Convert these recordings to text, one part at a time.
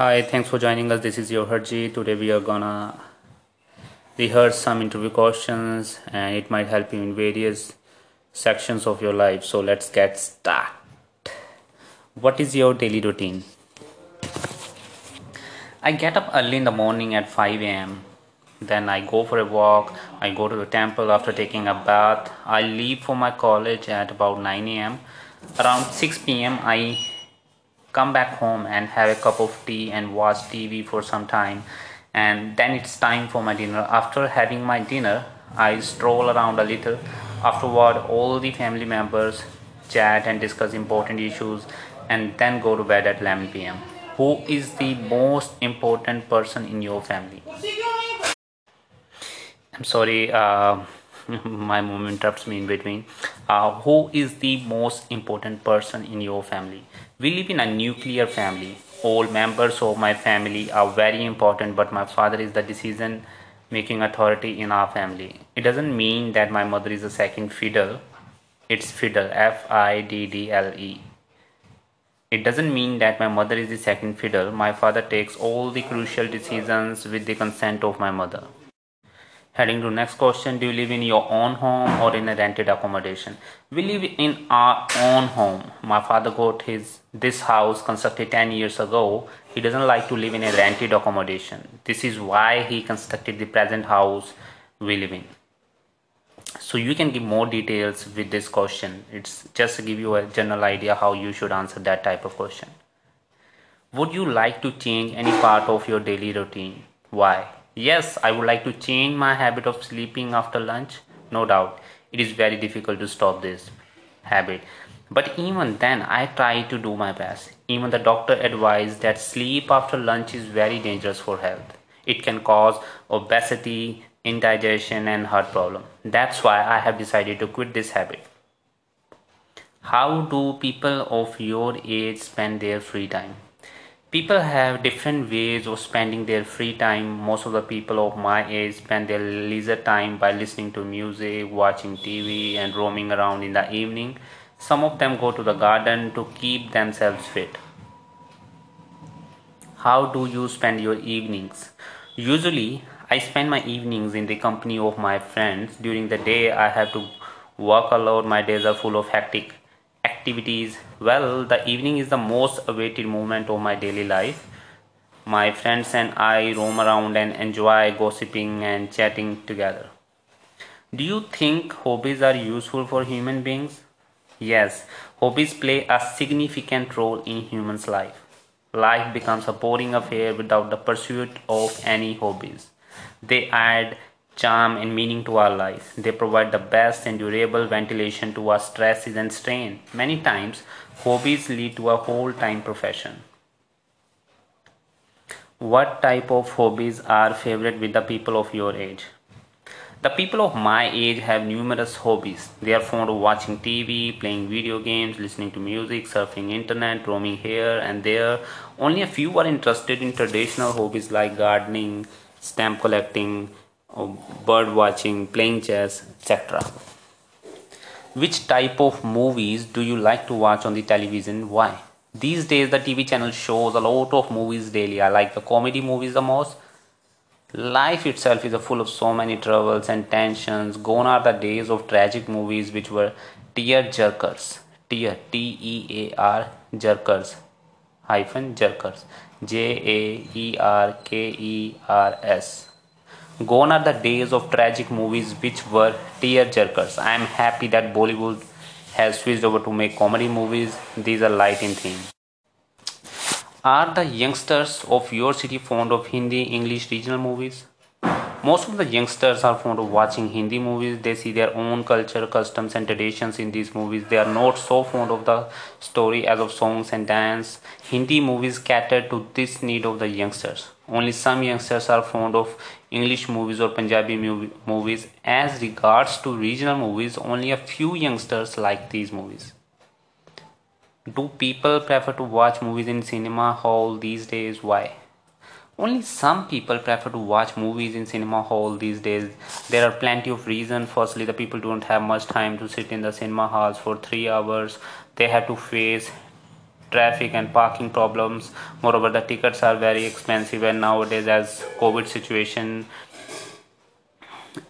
Hi, thanks for joining us. This is your Harji. Today we are gonna rehearse some interview questions and it might help you in various sections of your life. So let's get started. What is your daily routine? I get up early in the morning at 5 a.m. Then I go for a walk. I go to the temple after taking a bath. I leave for my college at about 9 a.m. Around 6 p.m. I come back home and have a cup of tea and watch TV for some time and then it's time for my dinner. After having my dinner, I stroll around a little. Afterward, all the family members chat and discuss important issues and then go to bed at 11 pm. Who is the most important person in your family? I'm sorry, uh, my mom interrupts me in between. Uh, who is the most important person in your family? We live in a nuclear family. All members of my family are very important, but my father is the decision making authority in our family. It doesn't mean that my mother is a second fiddle. It's fiddle, F I D D L E. It doesn't mean that my mother is the second fiddle. My father takes all the crucial decisions with the consent of my mother. Heading to next question, do you live in your own home or in a rented accommodation? We live in our own home. My father got his this house constructed 10 years ago. He doesn't like to live in a rented accommodation. This is why he constructed the present house we live in. So you can give more details with this question. It's just to give you a general idea how you should answer that type of question. Would you like to change any part of your daily routine? Why? Yes, I would like to change my habit of sleeping after lunch. No doubt, it is very difficult to stop this habit. But even then, I try to do my best. Even the doctor advised that sleep after lunch is very dangerous for health. It can cause obesity, indigestion, and heart problem. That's why I have decided to quit this habit. How do people of your age spend their free time? People have different ways of spending their free time. Most of the people of my age spend their leisure time by listening to music watching tv and roaming around in the evening. Some of them go to the garden to keep themselves fit. How do you spend your evenings? Usually i spend my evenings in the company of my friends. During the day i have to work a lot. My days are full of hectic activities. Well the evening is the most awaited moment of my daily life. My friends and i roam around and enjoy gossiping and chatting together. Do you think hobbies are useful for human beings? Yes hobbies play a significant role in humans life. Life becomes a boring affair without the pursuit of any hobbies. They add charm and meaning to our life. They provide the best and durable ventilation to our stresses and strain. Many times, hobbies lead to a whole time profession. What type of hobbies are favorite with the people of your age? The people of my age have numerous hobbies. They are fond of watching TV, playing video games, listening to music, surfing internet, roaming here and there. Only a few are interested in traditional hobbies like gardening, stamp collecting, bird watching, playing chess, etc. Which type of movies do you like to watch on the television? Why? These days, the TV channel shows a lot of movies daily. I like the comedy movies the most. Life itself is full of so many troubles and tensions. Gone are the days of tragic movies which were tear jerkers. Tear, T E A R, jerkers, hyphen jerkers, J A E R K E R S Gone are the days of tragic movies which were tear jerkers. I am happy that Bollywood has switched over to make comedy movies. These are light in theme. Are the youngsters of your city fond of Hindi, English, regional movies? Most of the youngsters are fond of watching Hindi movies. They see their own culture, customs, and traditions in these movies. They are not so fond of the story as of songs and dance. Hindi movies cater to this need of the youngsters. Only some youngsters are fond of English movies or Punjabi movies. As regards to regional movies, only a few youngsters like these movies. Do people prefer to watch movies in cinema hall these days? Why? only some people prefer to watch movies in cinema hall these days there are plenty of reasons firstly the people don't have much time to sit in the cinema halls for 3 hours they have to face traffic and parking problems moreover the tickets are very expensive and nowadays as covid situation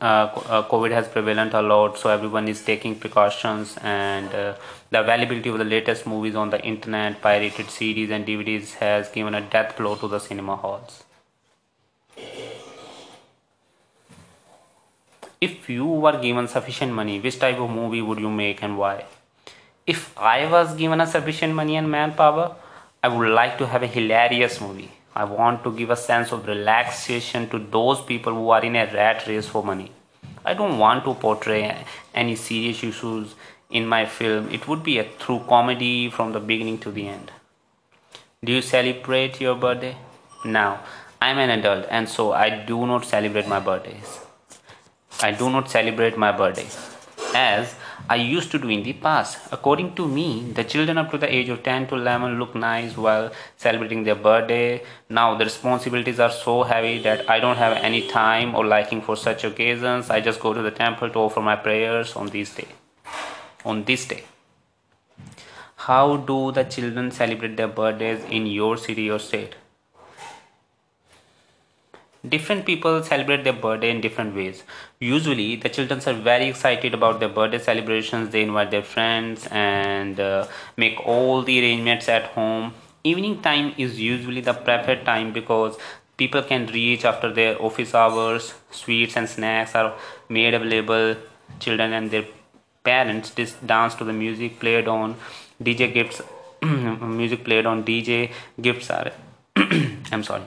uh, uh, COVID has prevalent a lot, so everyone is taking precautions, and uh, the availability of the latest movies on the internet, pirated CDs and DVDs has given a death blow to the cinema halls. If you were given sufficient money, which type of movie would you make and why? If I was given a sufficient money and manpower, I would like to have a hilarious movie I want to give a sense of relaxation to those people who are in a rat race for money. I don't want to portray any serious issues in my film. It would be a true comedy from the beginning to the end. Do you celebrate your birthday? Now, I'm an adult and so I do not celebrate my birthdays. I do not celebrate my birthday as I used to do in the past. According to me, the children up to the age of 10 to 11 look nice while celebrating their birthday. Now the responsibilities are so heavy that I don't have any time or liking for such occasions. I just go to the temple to offer my prayers on this day. On this day. How do the children celebrate their birthdays in your city or state? Different people celebrate their birthday in different ways. Usually the children are very excited about their birthday celebrations. They invite their friends and uh, make all the arrangements at home. Evening time is usually the preferred time because people can reach after their office hours. Sweets and snacks are made available. Children and their parents dance to the music played on dj gifts. Music played on dj gifts are i'm sorry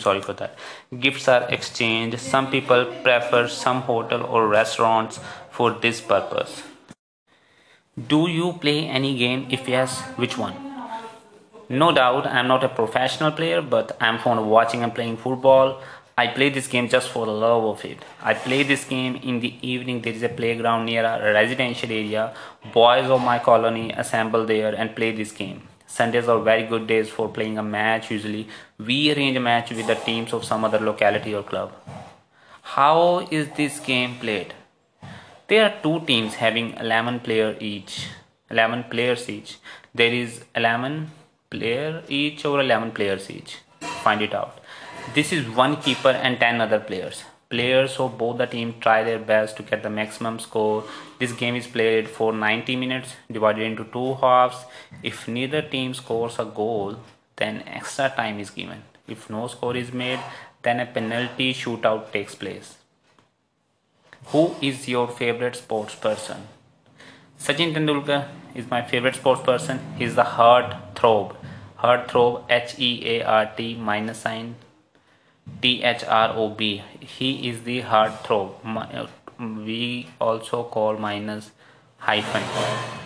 Sorry for that. Gifts are exchanged. Some people prefer some hotel or restaurants for this purpose. Do you play any game? If yes, which one? No doubt, I'm not a professional player, but I'm fond of watching and playing football. I play this game just for the love of it. I play this game in the evening. There is a playground near a residential area. Boys of my colony assemble there and play this game. Sundays are very good days for playing a match. Usually, we arrange a match with the teams of some other locality or club. How is this game played? There are two teams having 11 player each. 11 players each. There is 11 player each or 11 players each. Find it out. This is one keeper and 10 other players players of both the team try their best to get the maximum score. This game is played for 90 minutes divided into two halves. If neither team scores a goal, then extra time is given. If no score is made, then a penalty shootout takes place. Who is your favorite sports person? Sachin Tendulkar is my favorite sports person. He's the heart throb. Heart throb H E A R T minus sign THROB. He is the heartthrob. We also call minus hyphen.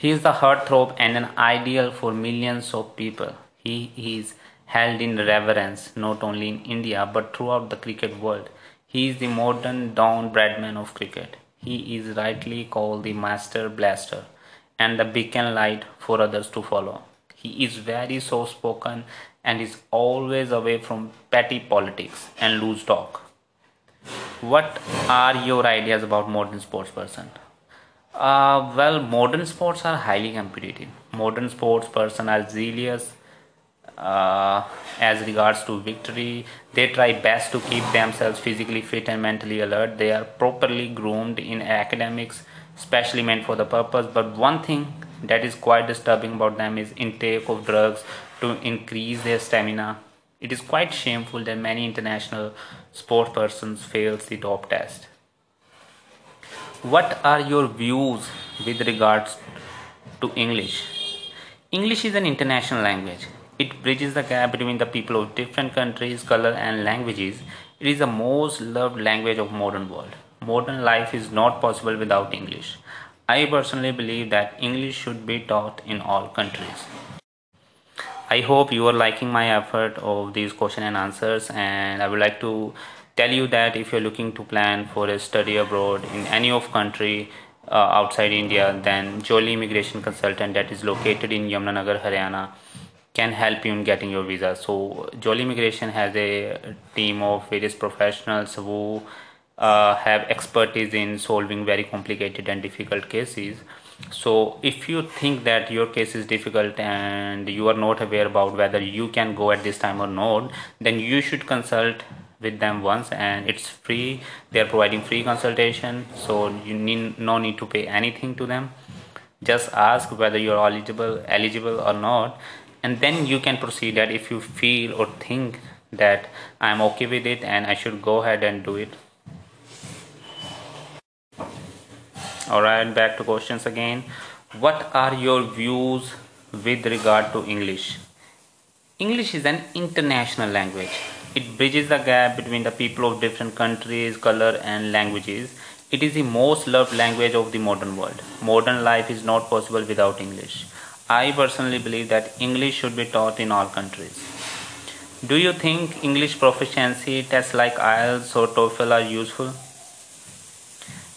He is the heartthrob and an ideal for millions of people. He is held in reverence not only in India but throughout the cricket world. He is the modern Don Bradman of cricket. He is rightly called the master blaster and the beacon light for others to follow. He is very soft spoken and is always away from petty politics and loose talk. What are your ideas about modern sports person? Uh, well, modern sports are highly competitive. Modern sports person are zealous uh, as regards to victory. They try best to keep themselves physically fit and mentally alert. They are properly groomed in academics, specially meant for the purpose. But one thing that is quite disturbing about them is intake of drugs to increase their stamina. It is quite shameful that many international sport persons fails the top test. What are your views with regards to English? English is an international language. It bridges the gap between the people of different countries, color and languages. It is the most loved language of modern world. Modern life is not possible without English. I personally believe that English should be taught in all countries. I hope you are liking my effort of these question and answers and I would like to tell you that if you're looking to plan for a study abroad in any of country uh, outside India then Jolly Immigration Consultant that is located in Yamunanagar, Haryana can help you in getting your visa. So Jolly Immigration has a team of various professionals who uh, have expertise in solving very complicated and difficult cases so if you think that your case is difficult and you are not aware about whether you can go at this time or not then you should consult with them once and it's free. They are providing free consultation so you need no need to pay anything to them. Just ask whether you're eligible eligible or not and then you can proceed that if you feel or think that i'm okay with it and i should go ahead and do it. All right back to questions again. What are your views with regard to english? English is an international language it bridges the gap between the people of different countries color and languages it is the most loved language of the modern world. Modern life is not possible without English. I personally believe that English should be taught in all countries. Do you think English proficiency tests like IELTS or TOEFL are useful?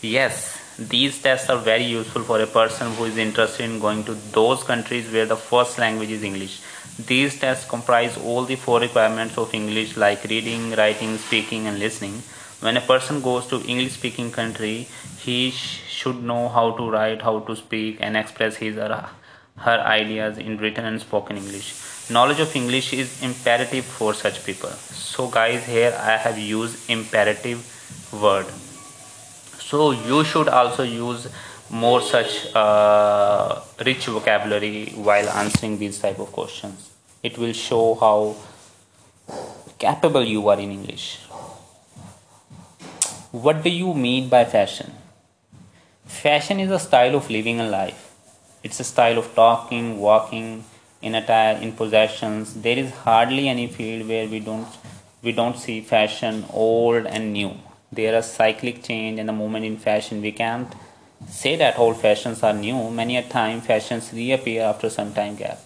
Yes, these tests are very useful for a person who is interested in going to those countries where the first language is English. These tests comprise all the four requirements of English like reading, writing, speaking and listening. When a person goes to english speaking country he sh- should know how to write how to speak and express his or her ideas in written and spoken english. Knowledge of english is imperative for such people. So guys here i have used imperative word. So you should also use more such uh, rich vocabulary while answering these type of questions it will show how capable you are in english what do you mean by fashion? Fashion is a style of living a life. It's a style of talking, walking, in attire, in possessions. There is hardly any field where we don't we don't see fashion old and new. There are cyclic change and the moment in fashion we can't say that old fashions are new. Many a time fashions reappear after some time gap.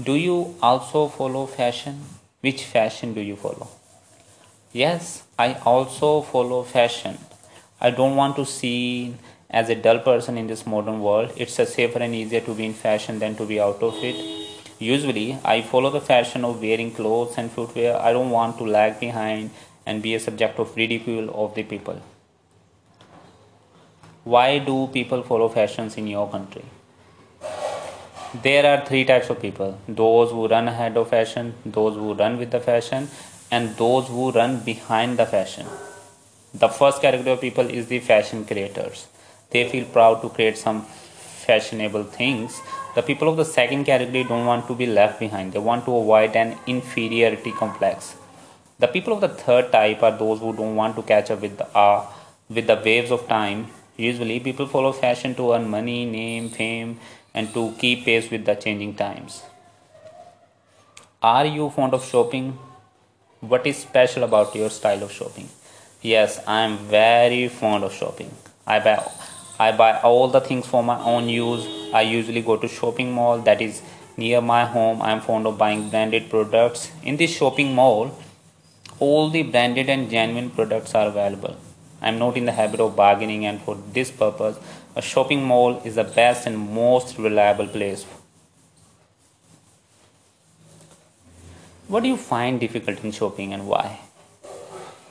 Do you also follow fashion? Which fashion do you follow? Yes, I also follow fashion. I don't want to see as a dull person in this modern world. It's safer and easier to be in fashion than to be out of it. Usually, I follow the fashion of wearing clothes and footwear. I don't want to lag behind and be a subject of ridicule of the people. Why do people follow fashions in your country? There are three types of people those who run ahead of fashion, those who run with the fashion, and those who run behind the fashion. The first category of people is the fashion creators. They feel proud to create some fashionable things. The people of the second category don't want to be left behind. They want to avoid an inferiority complex. The people of the third type are those who don't want to catch up with the uh, with the waves of time. Usually, people follow fashion to earn money, name, fame, and to keep pace with the changing times. Are you fond of shopping? What is special about your style of shopping? Yes, I am very fond of shopping. I buy I buy all the things for my own use. I usually go to shopping mall that is near my home. I am fond of buying branded products. In this shopping mall, all the branded and genuine products are available. I am not in the habit of bargaining and for this purpose, a shopping mall is the best and most reliable place What do you find difficult in shopping and why?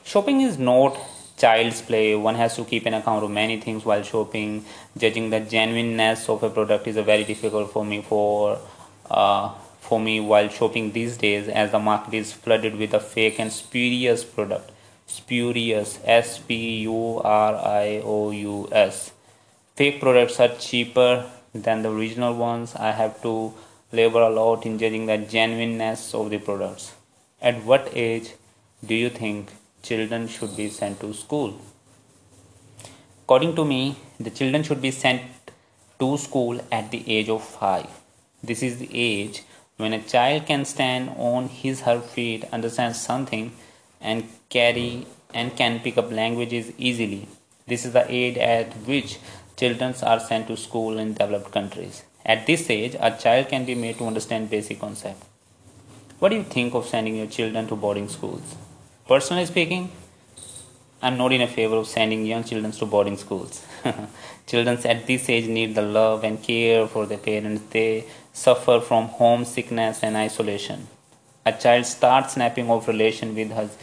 Shopping is not child's play. One has to keep an account of many things while shopping. Judging the genuineness of a product is a very difficult for me for uh, for me while shopping these days as the market is flooded with a fake and spurious product. Spurious S P U R I O U S. Fake products are cheaper than the original ones. I have to labor a lot in judging the genuineness of the products. At what age do you think children should be sent to school? According to me, the children should be sent to school at the age of 5. This is the age when a child can stand on his her feet, understand something, and carry and can pick up languages easily. This is the age at which children are sent to school in developed countries. At this age, a child can be made to understand basic concepts. What do you think of sending your children to boarding schools? Personally speaking, I'm not in a favor of sending young children to boarding schools. children at this age need the love and care for their parents. They suffer from homesickness and isolation. A child starts snapping off relation with his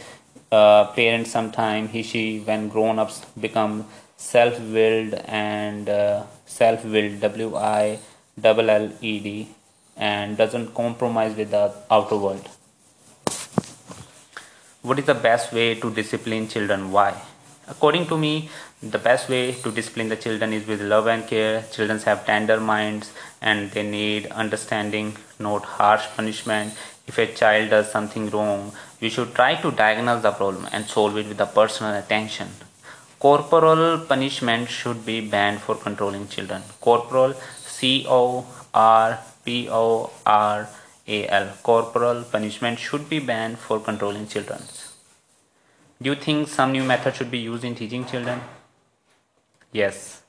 uh, parents sometime. He, she, when grown ups become self willed and uh, self-willed w-i double l-e-d and doesn't compromise with the outer world. What is the best way to discipline children? Why? According to me the best way to discipline the children is with love and care. Children have tender minds and they need understanding not harsh punishment if a child does something wrong you should try to diagnose the problem and solve it with the personal attention corporal punishment should be banned for controlling children corporal c o r p o r a l corporal punishment should be banned for controlling children do you think some new method should be used in teaching children? Yes,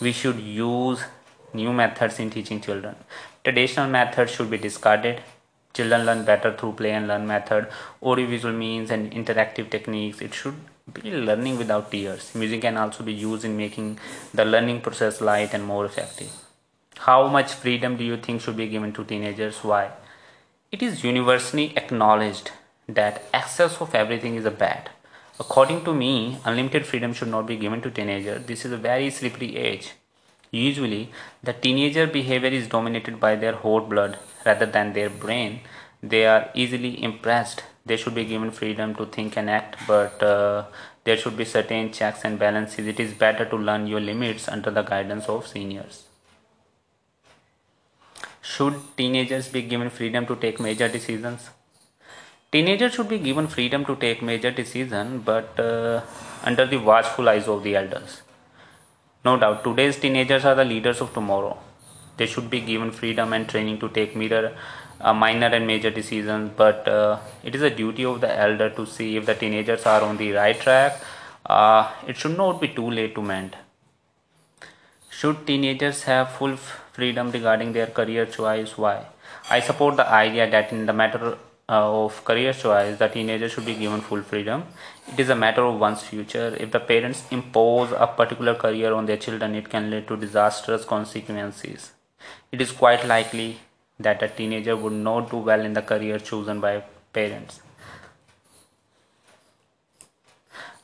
we should use new methods in teaching children. Traditional methods should be discarded. Children learn better through play and learn method, audiovisual means and interactive techniques. It should be learning without tears. Music can also be used in making the learning process light and more effective. How much freedom do you think should be given to teenagers? Why? It is universally acknowledged that excess of everything is a bad. According to me, unlimited freedom should not be given to teenagers. This is a very slippery age. Usually, the teenager behavior is dominated by their hot blood rather than their brain. They are easily impressed. They should be given freedom to think and act, but uh, there should be certain checks and balances. It is better to learn your limits under the guidance of seniors. Should teenagers be given freedom to take major decisions? Teenagers should be given freedom to take major decisions, but uh, under the watchful eyes of the elders. No doubt, today's teenagers are the leaders of tomorrow. They should be given freedom and training to take mirror, uh, minor and major decisions, but uh, it is a duty of the elder to see if the teenagers are on the right track. Uh, it should not be too late to mend. Should teenagers have full freedom regarding their career choice? Why? I support the idea that in the matter uh, of career choice, the teenager should be given full freedom. It is a matter of one's future. If the parents impose a particular career on their children, it can lead to disastrous consequences. It is quite likely that a teenager would not do well in the career chosen by parents.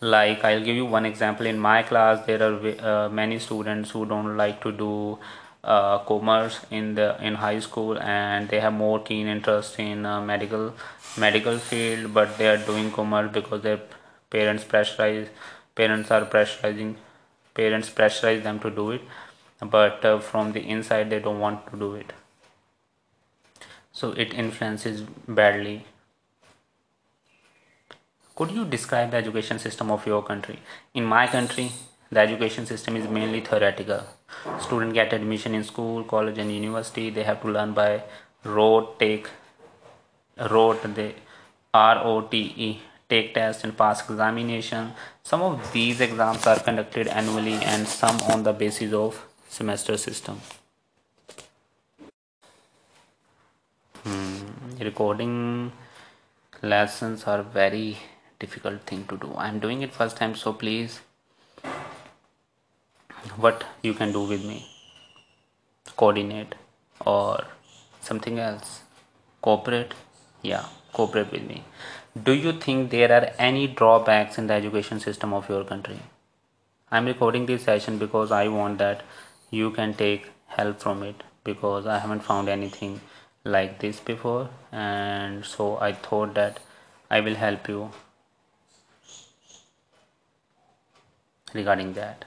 Like, I'll give you one example. In my class, there are uh, many students who don't like to do uh, commerce in the in high school and they have more keen interest in uh, medical medical field but they are doing commerce because their parents pressurize parents are pressurizing parents pressurize them to do it but uh, from the inside they don't want to do it. So it influences badly. Could you describe the education system of your country? In my country the education system is mainly theoretical. Student get admission in school college and university. They have to learn by rote take rote the r-o-t-e take test and pass examination. Some of these exams are conducted annually and some on the basis of semester system. Hmm. recording lessons are very difficult thing to do. I'm doing it first time so please what you can do with me? Coordinate or something else? Cooperate? Yeah cooperate with me. Do you think there are any drawbacks in the education system of your country? I'm recording this session because i want that you can take help from it because i haven't found anything like this before. And so i thought that i will help you regarding that.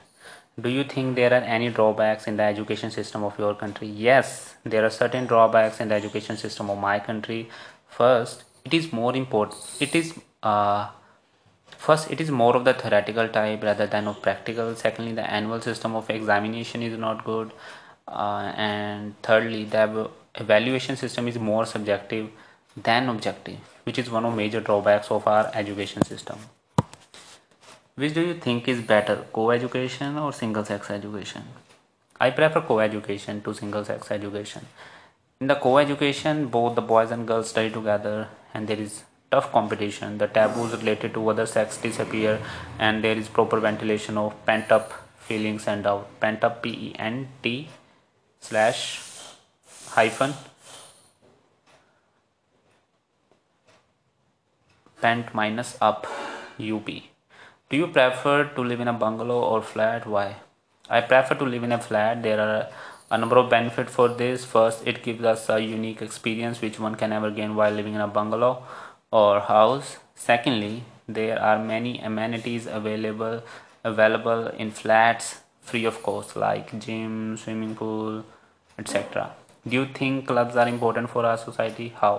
Do you think there are any drawbacks in the education system of your country? Yes there are certain drawbacks in the education system of my country. First it is more important it is uh, first it is more of the theoretical type rather than of practical secondly the annual system of examination is not good uh, and thirdly the evaluation system is more subjective than objective which is one of major drawbacks of our education system which do you think is better, co-education or single-sex education? I prefer co-education to single-sex education. In the co-education, both the boys and girls study together and there is tough competition. The taboos related to other sex disappear and there is proper ventilation of pent-up feelings and doubt. P-E-N-T slash hyphen pent minus up UP do you prefer to live in a bungalow or flat? Why? I prefer to live in a flat. There are a number of benefits for this. First, it gives us a unique experience which one can never gain while living in a bungalow or house. Secondly, there are many amenities available available in flats free of cost like gym, swimming pool, etc. Do you think clubs are important for our society? How?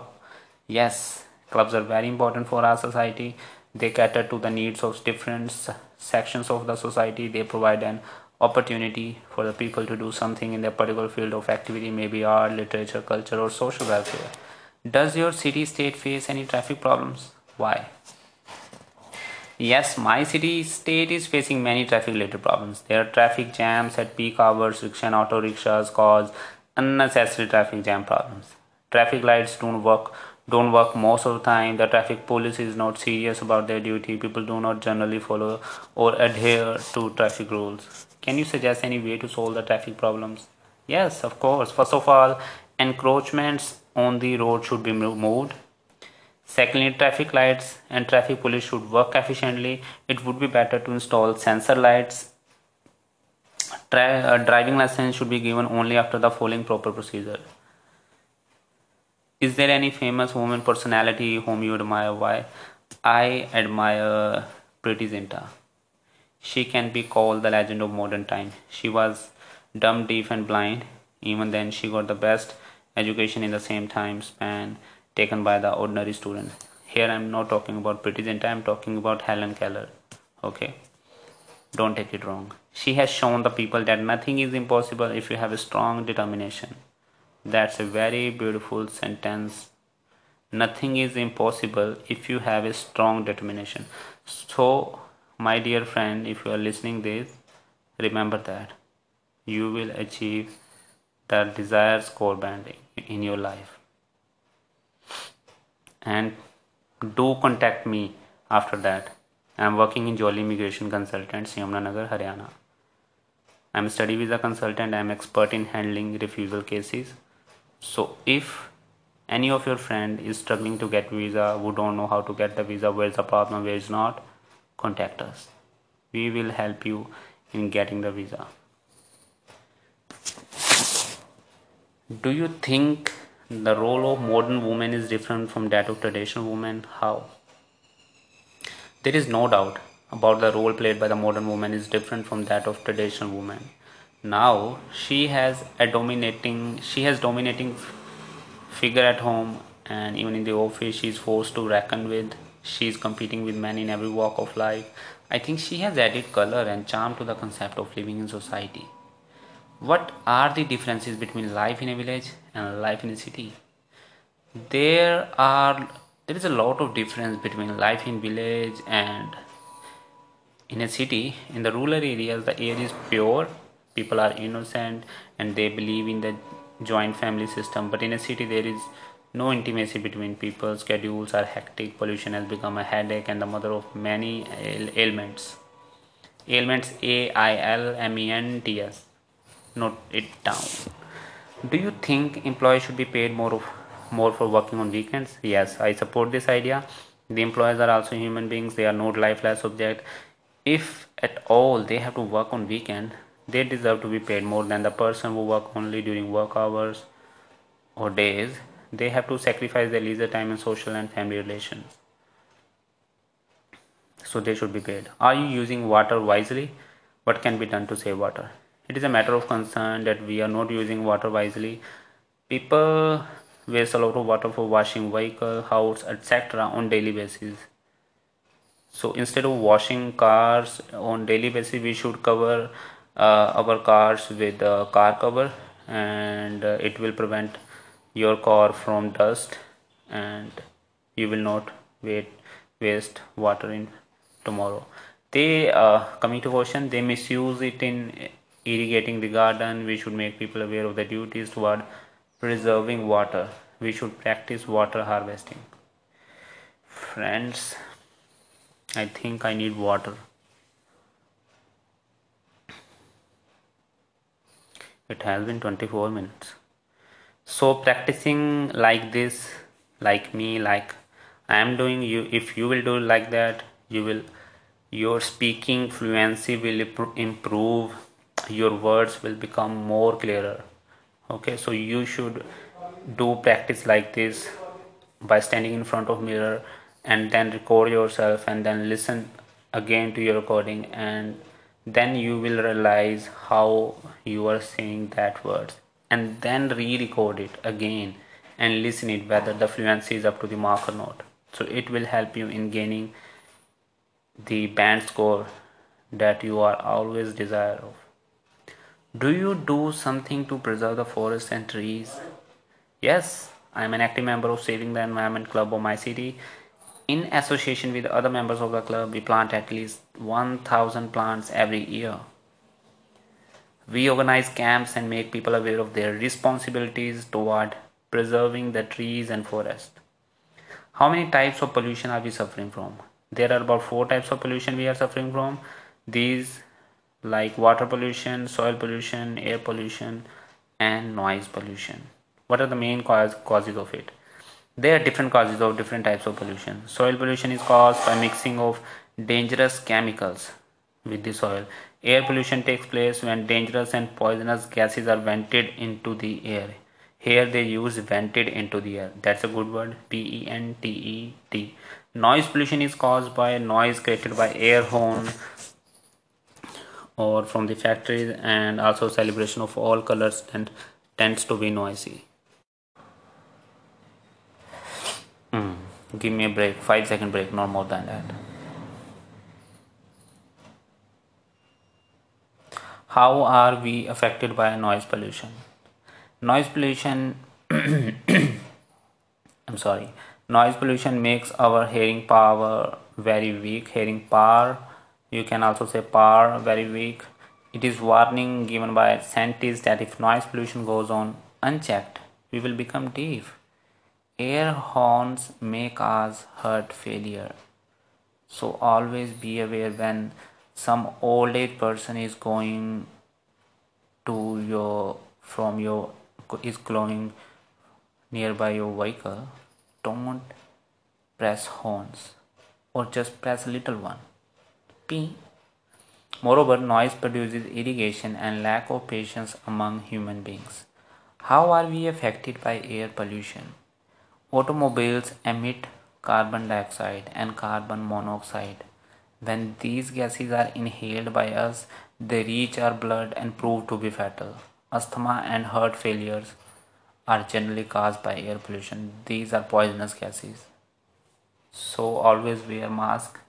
Yes, clubs are very important for our society. They cater to the needs of different sections of the society. They provide an opportunity for the people to do something in their particular field of activity, maybe art, literature, culture, or social welfare. Does your city state face any traffic problems? Why? Yes, my city state is facing many traffic related problems. There are traffic jams at peak hours, rickshaw and auto rickshaws cause unnecessary traffic jam problems. Traffic lights don't work don't work most of the time. The traffic police is not serious about their duty. People do not generally follow or adhere to traffic rules. Can you suggest any way to solve the traffic problems? Yes, of course. First of all, encroachments on the road should be removed Secondly, traffic lights and traffic police should work efficiently. It would be better to install sensor lights. Tra- uh, driving license should be given only after the following proper procedure. Is there any famous woman personality whom you admire? Why? I admire Preity Zinta. She can be called the legend of modern time. She was dumb, deaf, and blind. Even then, she got the best education in the same time span taken by the ordinary student. Here I'm not talking about Preity Zinta, I'm talking about Helen Keller. Okay, don't take it wrong. She has shown the people that nothing is impossible if you have a strong determination. That's a very beautiful sentence. Nothing is impossible if you have a strong determination. So, my dear friend, if you are listening this, remember that you will achieve the desires score banding in your life and do contact me after that. I'm working in Jolly Immigration Consultants, Yamunanagar, Haryana. I'm a study visa consultant. I'm expert in handling refusal cases. So if any of your friend is struggling to get visa, who don't know how to get the visa, where's the problem, where is not, contact us. We will help you in getting the visa. Do you think the role of modern woman is different from that of traditional woman how? There is no doubt about the role played by the modern woman is different from that of traditional woman. Now she has a dominating she has dominating figure at home and even in the office she is forced to reckon with she is competing with men in every walk of life. I think she has added color and charm to the concept of living in society what are the differences between life in a village and life in a city? There are there is a lot of difference between life in village and in a city. In the rural areas the air is pure. People are innocent and they believe in the joint family system. But in a city there is no intimacy between people schedules are hectic. Pollution has become a headache and the mother of many ailments. Ailments a i l m e n t s note it down. Do you think employees should be paid more of more for working on weekends? Yes i support this idea. The employees are also human beings. They are not lifeless object. If at all they have to work on weekend they deserve to be paid more than the person who work only during work hours or days. They have to sacrifice their leisure time and social and family relations. So they should be paid. Are you using water wisely? What can be done to save water it is a matter of concern that we are not using water wisely. People waste a lot of water for washing vehicle house etc on daily basis. So instead of washing cars on daily basis we should cover uh, our cars with a car cover and uh, it will prevent your car from dust and you will not wait, waste water in tomorrow. They uh, coming to question they misuse it in irrigating the garden we should make people aware of the duties toward preserving water. We should practice water harvesting. Friends i think i need water. It has been 24 minutes. So practicing like this like me like i am doing you if you will do like that you will your speaking fluency will improve your words will become more clearer. Okay so you should do practice like this by standing in front of mirror and then record yourself and then listen again to your recording and then you will realize how you are saying that words. And then re-record it again and listen it whether the fluency is up to the mark or not. So it will help you in gaining the band score that you are always desire of do you do something to preserve the forests and trees yes i am an active member of saving the environment club of my city in association with other members of the club, we plant at least 1000 plants every year. We organize camps and make people aware of their responsibilities toward preserving the trees and forest. How many types of pollution are we suffering from? There are about four types of pollution we are suffering from. These like water pollution, soil pollution, air pollution, and noise pollution. What are the main cause, causes of it? There are different causes of different types of pollution. Soil pollution is caused by mixing of dangerous chemicals with the soil. Air pollution takes place when dangerous and poisonous gases are vented into the air. Here they use vented into the air. That's a good word. P E N T E T. Noise pollution is caused by noise created by air horn or from the factories and also celebration of all colors and tends to be noisy. Hmm. give me a break. 5 second break not more than that. How are we affected by noise pollution? Noise pollution i'm sorry. Noise pollution makes our hearing power very weak. Hearing power you can also say power very weak. It is warning given by scientists that if noise pollution goes on unchecked we will become deaf. Air horns may cause heart failure. So always be aware when some old age person is going to your from your is going nearby your vehicle don't press horns or just press a little one p moreover noise produces irrigation and lack of patience among human beings how are we affected by air pollution Automobiles emit carbon dioxide and carbon monoxide. When these gases are inhaled by us, they reach our blood and prove to be fatal. Asthma and heart failures are generally caused by air pollution. These are poisonous gases. So always wear mask.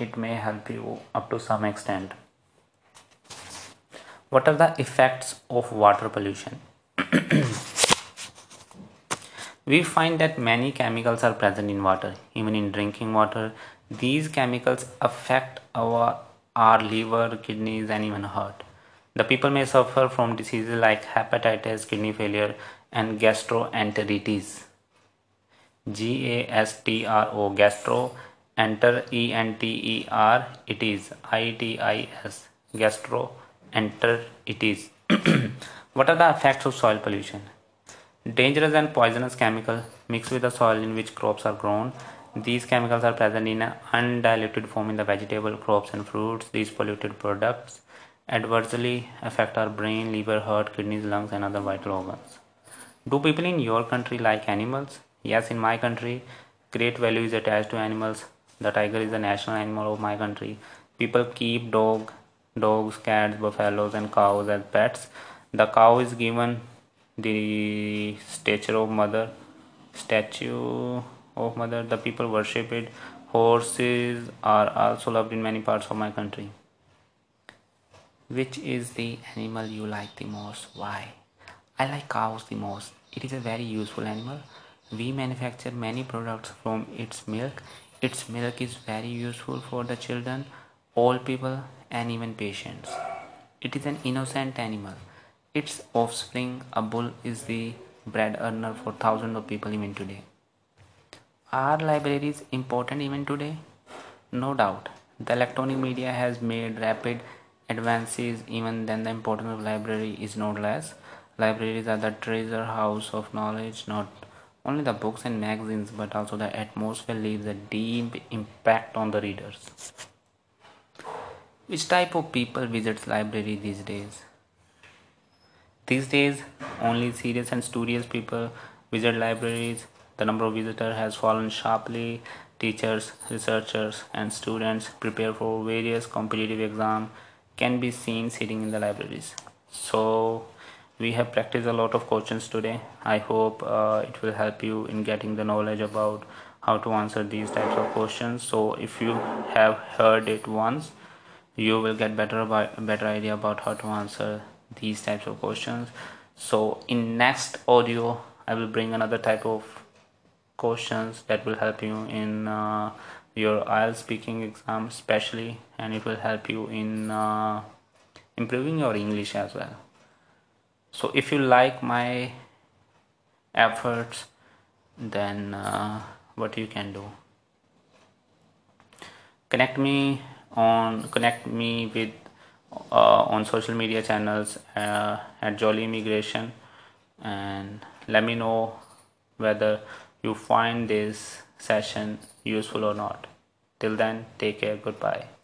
It may help you up to some extent. What are the effects of water pollution? We find that many chemicals are present in water, even in drinking water. These chemicals affect our, our liver, kidneys, and even heart. The people may suffer from diseases like hepatitis, kidney failure, and gastroenteritis. G A S T R O gastro enter E N T E R it is I T I S gastro enter it is. what are the effects of soil pollution? Dangerous and poisonous chemicals mixed with the soil in which crops are grown. These chemicals are present in an undiluted form in the vegetable crops and fruits. These polluted products adversely affect our brain, liver, heart, kidneys, lungs, and other vital organs. Do people in your country like animals? Yes, in my country, great value is attached to animals. The tiger is the national animal of my country. People keep dog, dogs, cats, buffaloes, and cows as pets. The cow is given the statue of mother statue of mother. The people worship it. Horses are also loved in many parts of my country. Which is the animal you like the most? Why? I like cows the most. It is a very useful animal. We manufacture many products from its milk its milk is very useful for the children old people and even patients it is an innocent animal its offspring, a bull, is the bread earner for thousands of people even today. Are libraries important even today? No doubt. The electronic media has made rapid advances even then the importance of library is not less. Libraries are the treasure house of knowledge, not only the books and magazines but also the atmosphere leaves a deep impact on the readers. which type of people visits library these days? These days only serious and studious people visit libraries. The number of visitors has fallen sharply. Teachers researchers and students prepare for various competitive exams can be seen sitting in the libraries. So we have practiced a lot of questions today. I hope uh, it will help you in getting the knowledge about how to answer these types of questions. So if you have heard it once you will get better about better idea about how to answer these types of questions. So in next audio i will bring another type of questions that will help you in uh, your IELTS speaking exam especially and it will help you in uh, improving your English as well so if you like my efforts then uh, what you can do? Connect me on connect me with uh, on social media channels uh, at Jolly Immigration and let me know whether you find this session useful or not. Till then take care. Goodbye